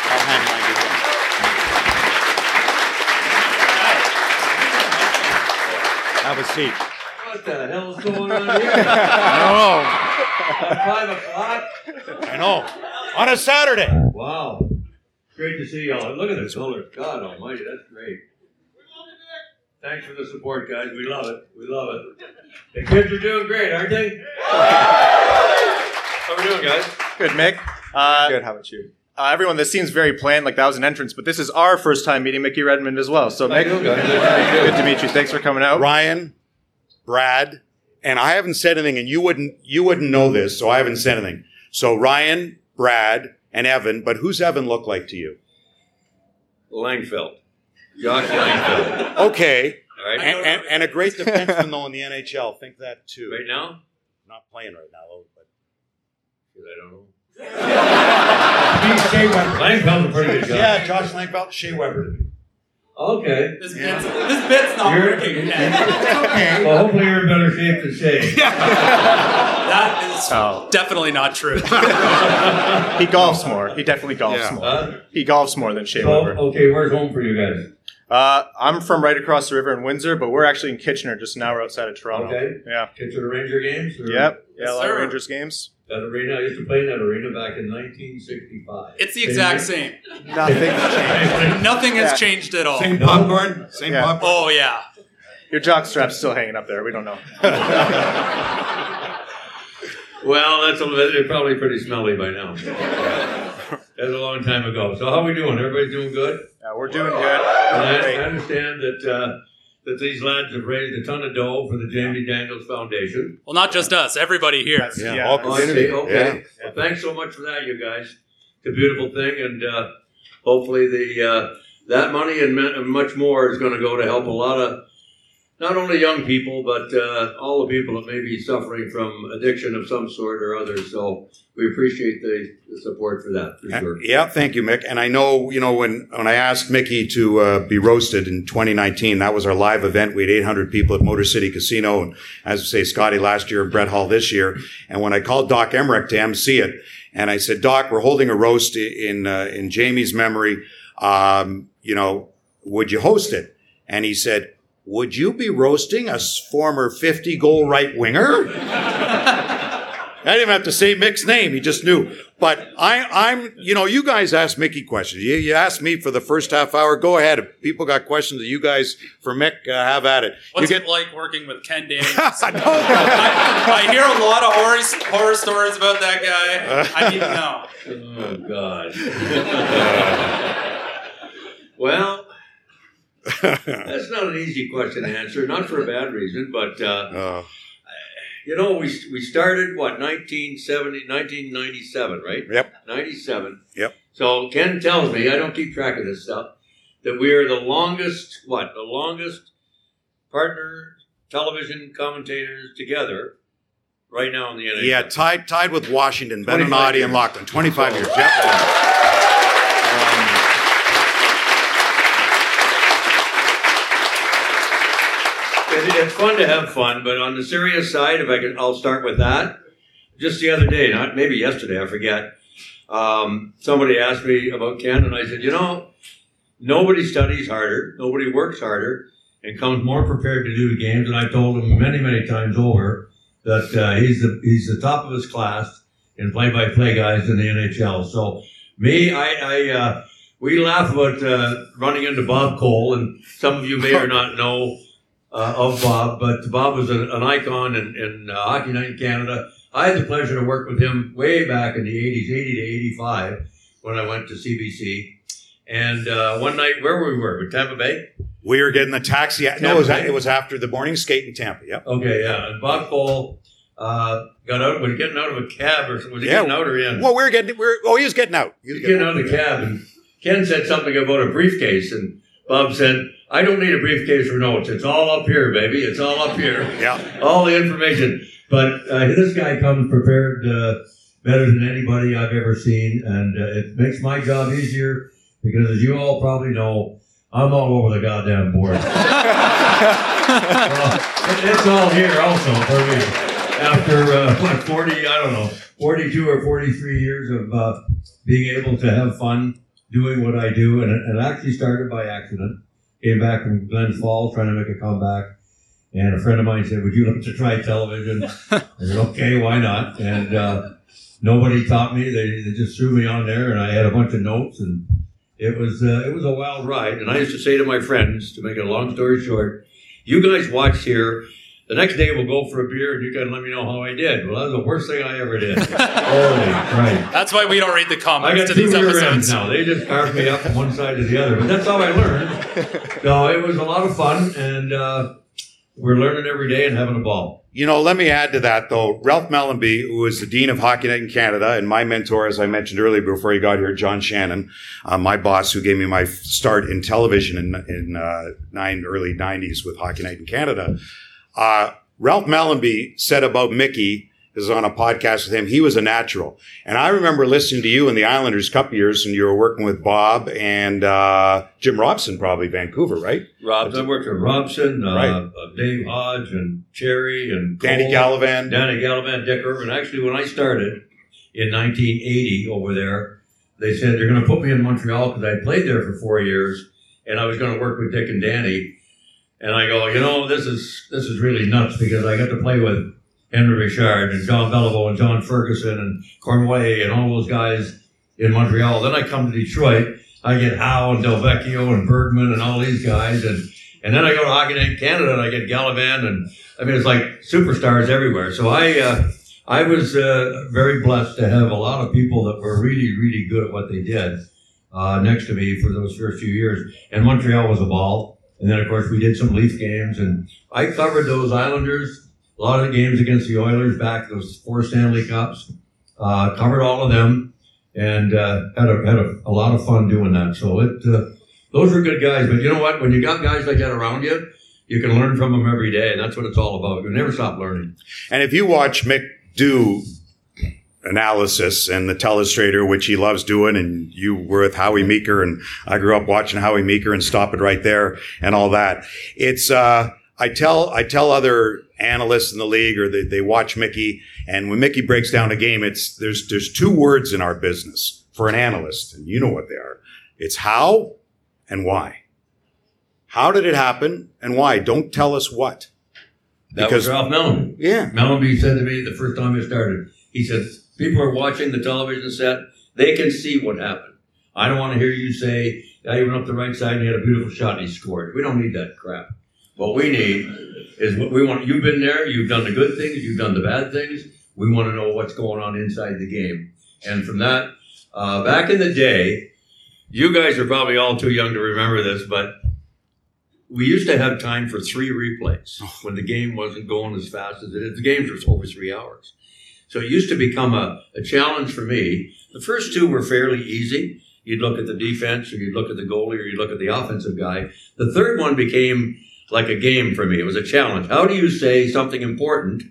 I'll hand mine to. Have a seat. What the hell's going on here? I don't know. Five o'clock? I know. On a Saturday. Wow. Great to see y'all. Look at the colors. God almighty, that's great. Thanks for the support, guys. We love it. We love it. The kids are doing great, aren't they? How we doing, guys? Good, Mick. Uh, Good. How about you? uh, everyone, this seems very planned, like that was an entrance, but this is our first time meeting Mickey Redmond as well. So, Mick, you, good to meet you. Thanks for coming out. Ryan, Brad, and I haven't said anything, and you wouldn't you wouldn't know this, so I haven't said anything. So Ryan, Brad, and Evan, but who's Evan look like to you? Langfeld. Josh Langfeld. Okay. All right. And, and, and a great defenseman though in the NHL. Think that too. Right now? Not playing right now though, but I don't know. Shea Weber. Langfeld's a pretty good guy. yeah, Josh Langfeld, Shea Weber. Okay. This bit's, this bit's not You're- working. Ken. Well, hopefully you're in better shape than Shea. That is Oh. definitely not true. He golfs more. He definitely golfs Yeah. more. Huh? He golfs more than Shea So, Weber. okay, where's home for you guys? Uh, I'm from right across the river in Windsor, but we're actually in Kitchener, just an hour outside of Toronto. Okay. Yeah. Kitchener Ranger games? Or Yep. Yeah, a lot of sir. Rangers games. That arena, I used to play in that arena back in 1965. It's the exact same. Nothing's changed. Nothing has Yeah. changed at all. Same popcorn, same Yeah. popcorn. Oh yeah. Your jock strap's still hanging up there. We don't know. Well, that's a, they're probably pretty smelly by now. That's a long time ago. So how are we doing? Everybody's doing good? Yeah, we're doing good. And I, I Great. understand that uh, that these lads have raised a ton of dough for the Jamie Daniels Foundation. Well, not just us. Everybody here. Yeah, Yeah. all community. see. Okay. Well, thanks so much for that, you guys. It's a beautiful thing, and uh, hopefully the uh, that money and, and much more is going to go to help a lot of not only young people, but uh, all the people that may be suffering from addiction of some sort or other. So we appreciate the, the support for that, for sure. Yeah, thank you, Mick. And I know, you know, when, when I asked Mickey to uh, be roasted in 2019, that was our live event. We had 800 people at Motor City Casino. And as I say, Scotty last year and Brett Hull this year. And when I called Doc Emrick to MC it, and I said, Doc, we're holding a roast in, uh, in Jamie's memory. Um, you know, would you host it? And he said, would you be roasting a former 50 goal right winger? I didn't even have to say Mick's name. He just knew. But I, I'm, you know, you guys ask Mickey questions. You, you asked me for the first half hour. Go ahead. If people got questions that you guys for Mick, uh, have at it. What's you it like working with Ken Daniels? I know. I, I hear a lot of horror, horror stories about that guy. I need to know. Oh God. well, that's not an easy question to answer. Not for a bad reason, but uh, Uh, you know, we we started what 1970, 1997, right? yep. 97. Yep. So Ken tells me, I don't keep track of this stuff, that we are the longest, what, the longest partner television commentators together right now in the NHL. Yeah, tied tied with Washington, 25 Beninati, years. and Laughlin. 25 years. Yep. Um, it- it's fun to have fun, but on the serious side, if I can, I'll start with that. Just the other day, not maybe yesterday, I forget. Um, somebody asked me about Ken, and I said, you know, nobody studies harder, nobody works harder, and comes more prepared to do the games. And I told him many, many times over that uh, he's the he's the top of his class in play-by-play guys in the NHL. So me, I, I uh, we laugh about uh, running into Bob Cole, and some of you may or not know uh, of Bob, but Bob was an, an icon in, in uh, Hockey Night in Canada. I had the pleasure to work with him way back in the 80s, 80 to 85, when I went to CBC. And uh, one night, where were we were, with Tampa Bay? We were getting the taxi. No, it was, it was after the morning skate in Tampa. Yep. Okay, yeah. And Bob Cole uh, got out, was he getting out of a cab or was he Yeah. getting out or in? Well, we were getting. We were, oh, he was getting out. He was He's getting out of the cab, and Ken said something about a briefcase, and Bob said, "I don't need a briefcase for notes. It's all up here, baby. It's all up here. Yeah. all the information." But uh, this guy comes prepared uh, better than anybody I've ever seen, and uh, it makes my job easier because, as you all probably know, I'm all over the goddamn board. Well, it- it's all here also for me. After uh, what forty, I don't know, forty-two or forty-three years of uh, being able to have fun doing what I do, and it, it actually started by accident. Came back from Glens Falls trying to make a comeback, and a friend of mine said, "Would you like to try television?" I said, "Okay, why not?" And uh, nobody taught me; they, they just threw me on there, and I had a bunch of notes, and it was uh, it was a wild ride. And I used to say to my friends, to make a long story short, "You guys watch here." The next day we'll go for a beer and you can let me know how I did. Well, that was the worst thing I ever did. Holy Christ. That's why we don't read the comments I comments got to two these rear episodes. ends now. They just carved me up from one side to the other. But that's how I learned. So it was a lot of fun and uh, we're learning every day and having a ball. You know, let me add to that though. Ralph Mellanby, who is the dean of Hockey Night in Canada, and my mentor, as I mentioned earlier before he got here, John Shannon, uh, my boss, who gave me my start in television in in uh, nine early '90s with Hockey Night in Canada. Uh, Ralph Mellanby said about Mickey. Is on a podcast with him. He was a natural, and I remember listening to you in the Islanders Cup years, and you were working with Bob and uh, Jim Robson, probably Vancouver, right? Robs, I worked with Robson, uh, Right. uh, Dave Hodge, and Cherry, and Danny Cole, Gallivan. Danny Gallivan, Dick Irvin. Actually, when I started in 1980 over there, they said they're going to put me in Montreal because I played there for four years, and I was going to work with Dick and Danny. And I go, you know, this is this is really nuts because I got to play with Henri Richard and John Beliveau and John Ferguson and Cournoyer and all those guys in Montreal. Then I come to Detroit. I get Howe and Delvecchio and Bergman and all these guys, and and then I go to Hockey Night Canada and I get Gallivan and I mean it's like superstars everywhere. So I uh, I was uh, very blessed to have a lot of people that were really really good at what they did uh, next to me for those first few years. And Montreal was a ball. And then of course we did some Leaf games and I covered those Islanders, a lot of the games against the Oilers back those four Stanley Cups. Uh, covered all of them and uh, had a had a, a lot of fun doing that. So it uh, those were good guys. But you know what? When you got guys like that around you, you can learn from them every day, and that's what it's all about. You never stop learning. And if you watch Mick do analysis and the telestrator, which he loves doing, and you were with Howie Meeker, and I grew up watching Howie Meeker and Stop It Right There and all that. It's, uh, I tell, I tell other analysts in the league or they, they watch Mickey, and when Mickey breaks down a game, it's, there's, there's two words in our business for an analyst, and you know what they are. It's how and why. How did it happen and why? Don't tell us what. That Because- was Ralph Mellon. Yeah. Mellanby said to me the first time I started, he said, people are watching the television set, they can see what happened. I don't want to hear you say, yeah, he went up the right side and he had a beautiful shot and he scored. We don't need that crap. What we need is what we want. You've been there, you've done the good things, you've done the bad things. We want to know what's going on inside the game. And from that, uh, back in the day, you guys are probably all too young to remember this, but we used to have time for three replays when the game wasn't going as fast as it is. The games were over three hours. So it used to become a, a challenge for me. The first two were fairly easy. You'd look at the defense or you'd look at the goalie or you'd look at the offensive guy. The third one became like a game for me. It was a challenge. How do you say something important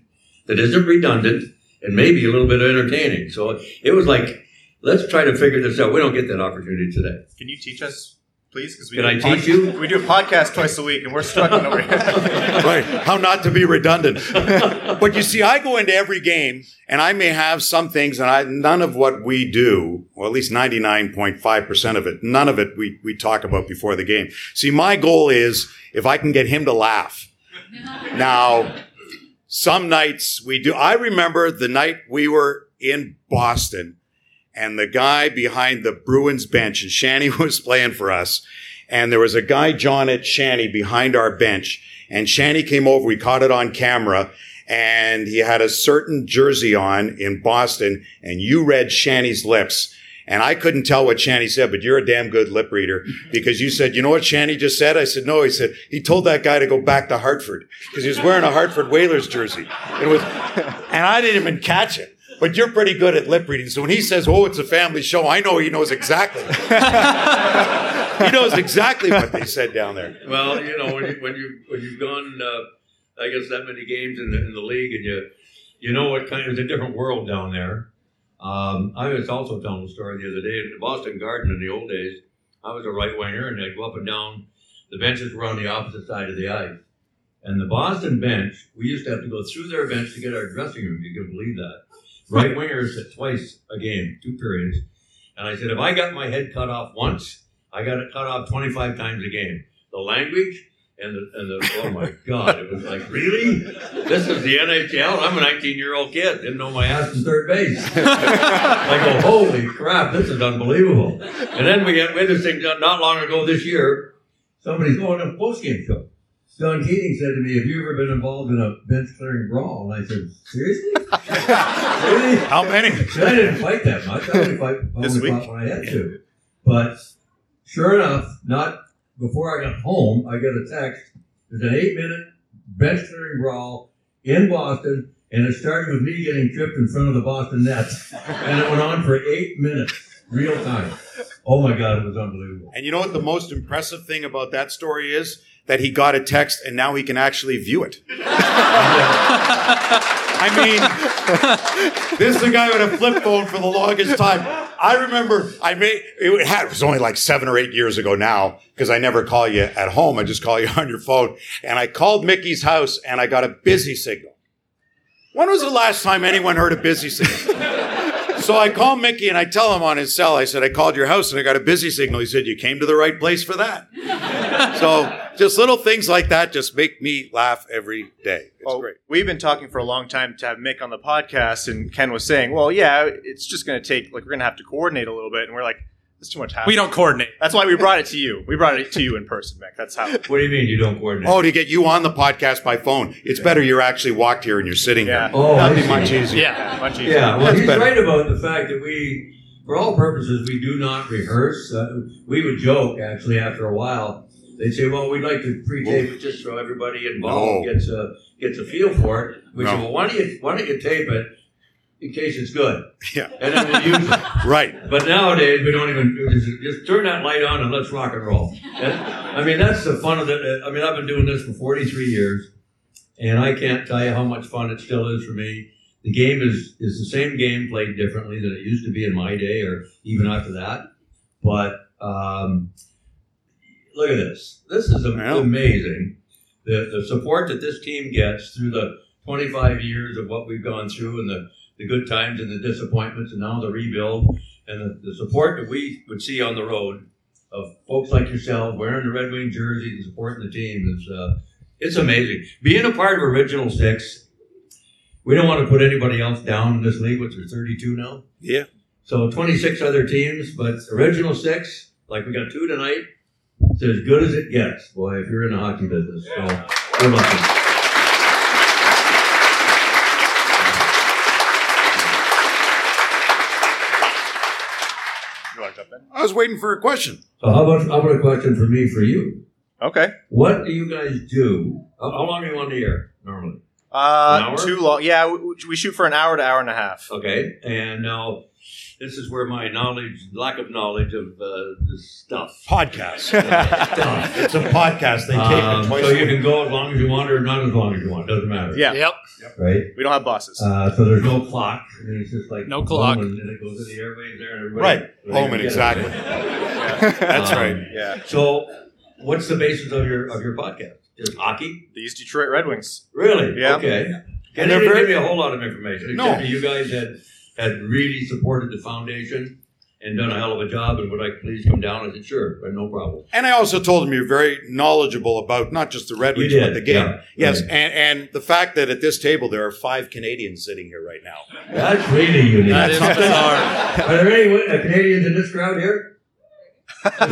that isn't redundant and maybe a little bit entertaining? So it was like, let's try to figure this out. We don't get that opportunity today. Can you teach us, please? Because we Can do I a pod- teach you? We do a podcast twice a week, and we're struggling over here. right. How not to be redundant. but you see, I go into every game and I may have some things and I, none of what we do, or at least 99.5% of it, none of it we, we talk about before the game. See, my goal is if I can get him to laugh. Now, some nights we do. I remember the night we were in Boston and the guy behind the Bruins bench and Shanny was playing for us. And there was a guy, John at Shanny behind our bench and Shanny came over. We caught it on camera and he had a certain jersey on in Boston and you read Shanny's lips. And I couldn't tell what Shanny said, but you're a damn good lip reader because you said, you know what Shanny just said? I said, no. He said, he told that guy to go back to Hartford because he was wearing a Hartford Whalers jersey. It was, and I didn't even catch it. But you're pretty good at lip reading. So when he says, oh, it's a family show, I know he knows exactly. he knows exactly what they said down there. Well, you know, when, you, when you when you've gone, uh, I guess that many games in the, in the league, and you you know what kind of it's a different world down there. Um, I was also telling a story the other day in the Boston Garden in the old days. I was a right winger, and I'd go up and down. The benches were on the opposite side of the ice, and the Boston bench. We used to have to go through their bench to get our dressing room. You can believe that. Right wingers at twice a game, two periods. And I said, if I got my head cut off once, I got it cut off 25 times a game. The language and the, and the oh my God, it was like, really? This is the NHL? I'm a 19 year old kid, didn't know my ass was third base. I go, holy crap, this is unbelievable. And then we had, we had this thing done not long ago this year. Somebody's going to a post game show. Don Keating said to me, Have you ever been involved in a bench clearing brawl? And I said, Seriously? really? How many? I didn't fight that much. I only fight I This only week? fought when I had to. But sure enough, not before I got home, I get a text. There's an eight minute bench clearing brawl in Boston, and it started with me getting tripped in front of the Boston Nets. And it went on for eight minutes, real time. Oh my God, it was unbelievable. And you know what the most impressive thing about that story is? That he got a text and now he can actually view it. I mean, this is a guy with a flip phone for the longest time. I remember I made it, had, it was only like seven or eight years ago now because I never call you at home. I just call you on your phone. And I called Mickey's house and I got a busy signal. When was the last time anyone heard a busy signal? So I call Mickey and I tell him on his cell, I said, I called your house and I got a busy signal. He said, You came to the right place for that. so just little things like that just make me laugh every day. It's Well, great. We've been talking for a long time to have Mick on the podcast, and Ken was saying, "Well, yeah, it's just going to take like we're going to have to coordinate a little bit." And we're like, "There's too much hassle." We don't coordinate. That's why we brought it to you. We brought it to you in person, Mick. That's how. What do you mean you don't coordinate? Oh, to get you on the podcast by phone. It's better you're actually walked here and you're sitting Yeah. here. Oh, That'd I be see. much easier. Yeah. Much easier. Yeah, well, That's he's better. right about the fact that we, for all purposes, we do not rehearse. Uh, we would joke actually after a while. They'd say, "Well, we'd like to pre-tape it just so everybody involved No. gets a gets a feel for it." We No. said, "Well, why don't you why don't you tape it? In case it's good. Yeah. And then we'll use it. Right. But nowadays, we don't even just, just turn that light on and let's rock and roll. And, I mean, that's the fun of it. I mean, I've been doing this for 43 years, and I can't tell you how much fun it still is for me. The game is is the same game played differently than it used to be in my day, or even after that. But um, look at this. This is amazing. The the support that this team gets through the 25 years of what we've gone through, and the the good times and the disappointments, and now the rebuild, and the, the support that we would see on the road of folks like yourself wearing the Red Wing jersey and supporting the team is uh, it's amazing. Being a part of Original Six, we don't want to put anybody else down in this league, which are 32 now. Yeah. So 26 other teams, but Original Six, like we got two tonight, it's as good as it gets, boy, if you're in the hockey business. So good luck. You want to jump in? I was waiting for a question. So how about how about a question for me for you? Okay. What do you guys do? How, how long are you on the air normally? Uh, An hour? too long. Yeah, we, we shoot for an hour to hour and a half. Okay, and now this is where my knowledge, lack of knowledge of uh, this stuff. Podcast. stuff. it's a podcast. They tape Um, it twice so you can go as long as you want or not as long as you want. Doesn't matter. Yeah, Yep. Right. we don't have bosses. Uh, so there's no clock. And it's just like No clock. and then it goes to the airwaves there, and everybody. Right. everybody Bowman, exactly. right? That's Um, right. yeah, So, what's the basis of your of your podcast? Just hockey? these Detroit Red Wings. Really? Yeah. Okay. And And they're they didn't very- give me a whole lot of information. No. You guys had had really supported the foundation and done a hell of a job. And would I please come down? I said, sure, but no problem. And I also told him you're very knowledgeable about not just the Red Wings, but the game. yeah. yes, Right. and, and the fact that at this table there are five Canadians sitting here right now. That's really unique. That is bizarre. Are there any uh, Canadians in this crowd here?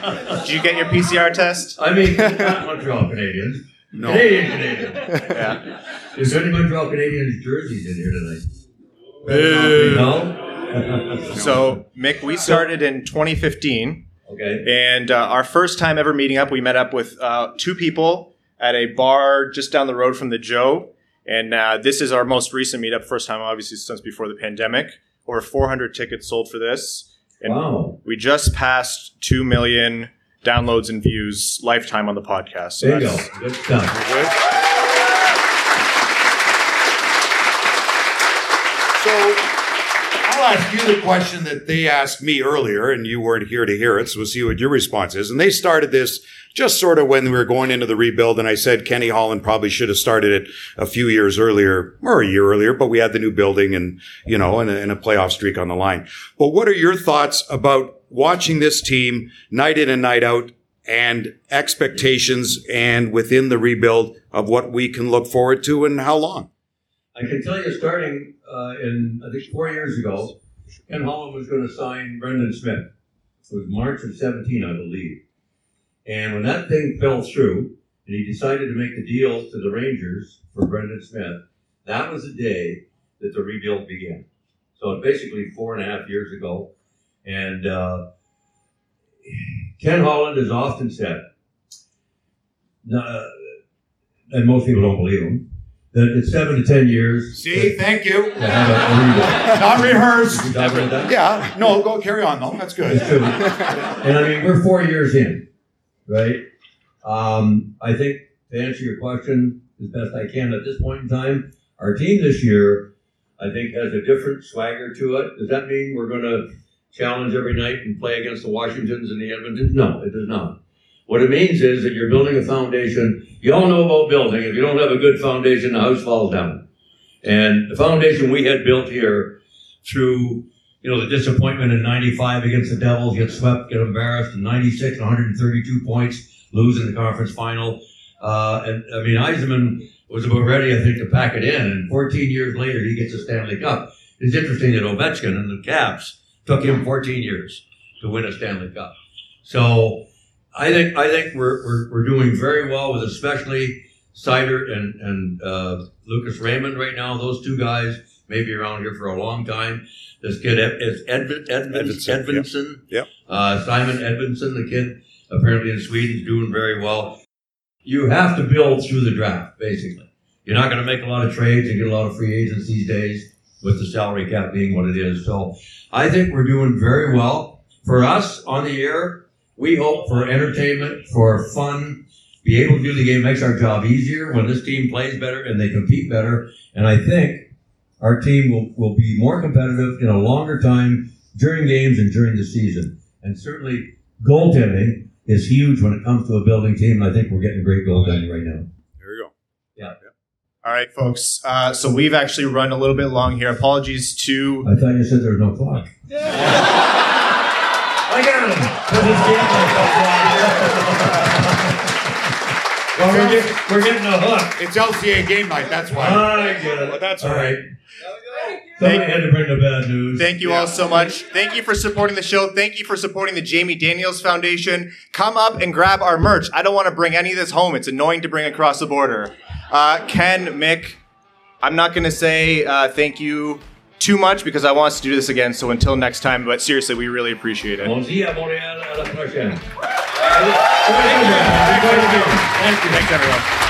Yeah. Did you get your PCR test? I mean, not Montreal Canadians. No. Canadian Canadians. Yeah. Is there any Montreal Canadians jerseys in here tonight? Boo. No? So, Mick, we started in 2015, okay. and uh, our first time ever meeting up, we met up with uh, two people at a bar just down the road from the Joe. And uh, this is our most recent meetup, first time, obviously, since before the pandemic. Over 400 tickets sold for this. And Wow. we just passed 2 million downloads and views lifetime on the podcast. So There you go. that's- Good stuff. So I'll ask you the question that they asked me earlier, and you weren't here to hear it, so we'll see what your response is. And they started this just sort of when we were going into the rebuild, and I said Kenny Holland probably should have started it a few years earlier, or a year earlier, but we had the new building and, you know, and a, and a playoff streak on the line. But what are your thoughts about watching this team night in and night out and expectations and within the rebuild of what we can look forward to and how long? I can tell you, starting uh, in I think four years ago, Ken Holland was going to sign Brendan Smith. It was March of 17, I believe. And when that thing fell through, and he decided to make the deal to the Rangers for Brendan Smith, that was the day that the rebuild began. So basically four and a half years ago. And uh, Ken Holland has often said, uh, and most people don't believe him, that it's seven to ten years See, thank you. to have a, a. Not rehearsed. That? Yeah, no, go carry on though. That's good. And I mean, we're four years in, right? Um, I think to answer your question as best I can at this point in time, our team this year, I think, has a different swagger to it. Does that mean we're going to challenge every night and play against the Washingtons and the Edmontons? No, it does not. What it means is that you're building a foundation. You all know about building. If you don't have a good foundation, the house falls down. And the foundation we had built here through you know, the disappointment in 95 against the Devils, get swept, get embarrassed, in 96, 132 points, lose in the conference final. Uh, and I mean, Yzerman was about ready, I think, to pack it in. And 14 years later, he gets a Stanley Cup. It's interesting that Ovechkin and the Caps took him 14 years to win a Stanley Cup. So I think, I think we're, we're, we're doing very well with especially Seider and, and, uh, Lucas Raymond right now. Those two guys may be around here for a long time. This kid is Edvin, Edvin, Edvinsson, Edvinsson. Yep. Uh, Simon Edvinsson, the kid apparently in Sweden, is doing very well. You have to build through the draft, basically. You're not going to make a lot of trades and get a lot of free agents these days with the salary cap being what it is. So I think we're doing very well. For us on the air, we hope for entertainment, for fun, be able to do the game makes our job easier when this team plays better and they compete better. And I think our team will, will be more competitive in a longer time during games and during the season. And certainly goaltending is huge when it comes to a building team. And I think we're getting great goaltending right now. There you go. Yeah. All right, folks. Uh, so we've actually run a little bit long here. Apologies to. I thought you said there was no clock. I got him. Put his game well, we're getting, we're getting a hook. It's LCA game night. That's why. I get it. But that's all all right. right. Somebody had to bring the bad news. Thank you all so much. Thank you for supporting the show. Thank you for supporting the Jamie Daniels Foundation. Come up and grab our merch. I don't want to bring any of this home. It's annoying to bring across the border. Uh, Ken, Mick, I'm not going to say uh, thank you too much because I want us to do this again. So until next time, but seriously, we really appreciate it. Buon dia, Montreal, alla prochaine. Thank you. Thanks, everyone.